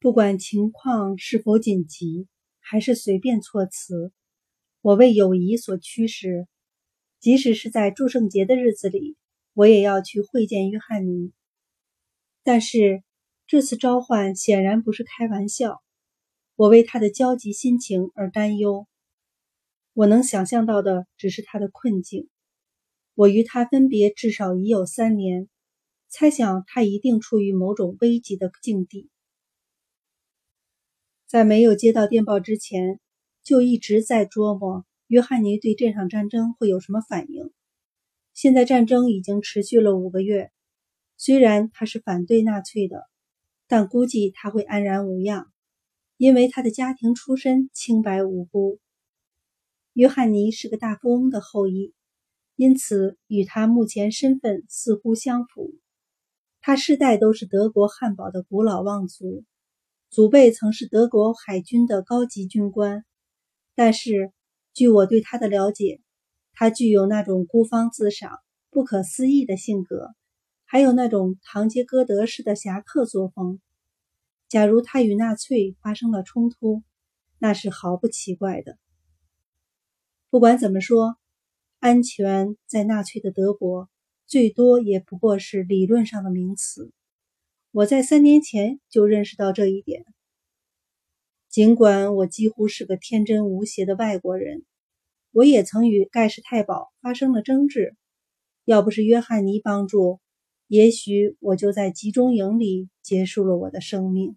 不管情况是否紧急，还是随便措辞，我为友谊所驱使。即使是在祝圣节的日子里，我也要去会见约翰尼。但是这次召唤显然不是开玩笑，我为他的焦急心情而担忧。我能想象到的只是他的困境。我与他分别至少已有三年，猜想他一定处于某种危急的境地。在没有接到电报之前，就一直在琢磨约翰尼对这场战争会有什么反应。现在战争已经持续了五个月，虽然他是反对纳粹的，但估计他会安然无恙，因为他的家庭出身清白无辜。约翰尼是个大富翁的后裔，因此与他目前身份似乎相符。他世代都是德国汉堡的古老望族。祖辈曾是德国海军的高级军官，但是据我对他的了解，他具有那种孤芳自赏、不可思议的性格，还有那种堂吉诃德式的侠客作风。假如他与纳粹发生了冲突，那是毫不奇怪的。不管怎么说，安全在纳粹的德国最多也不过是理论上的名词。我在三年前就认识到这一点。尽管我几乎是个天真无邪的外国人，我也曾与盖世太保发生了争执。要不是约翰尼帮助，也许我就在集中营里结束了我的生命。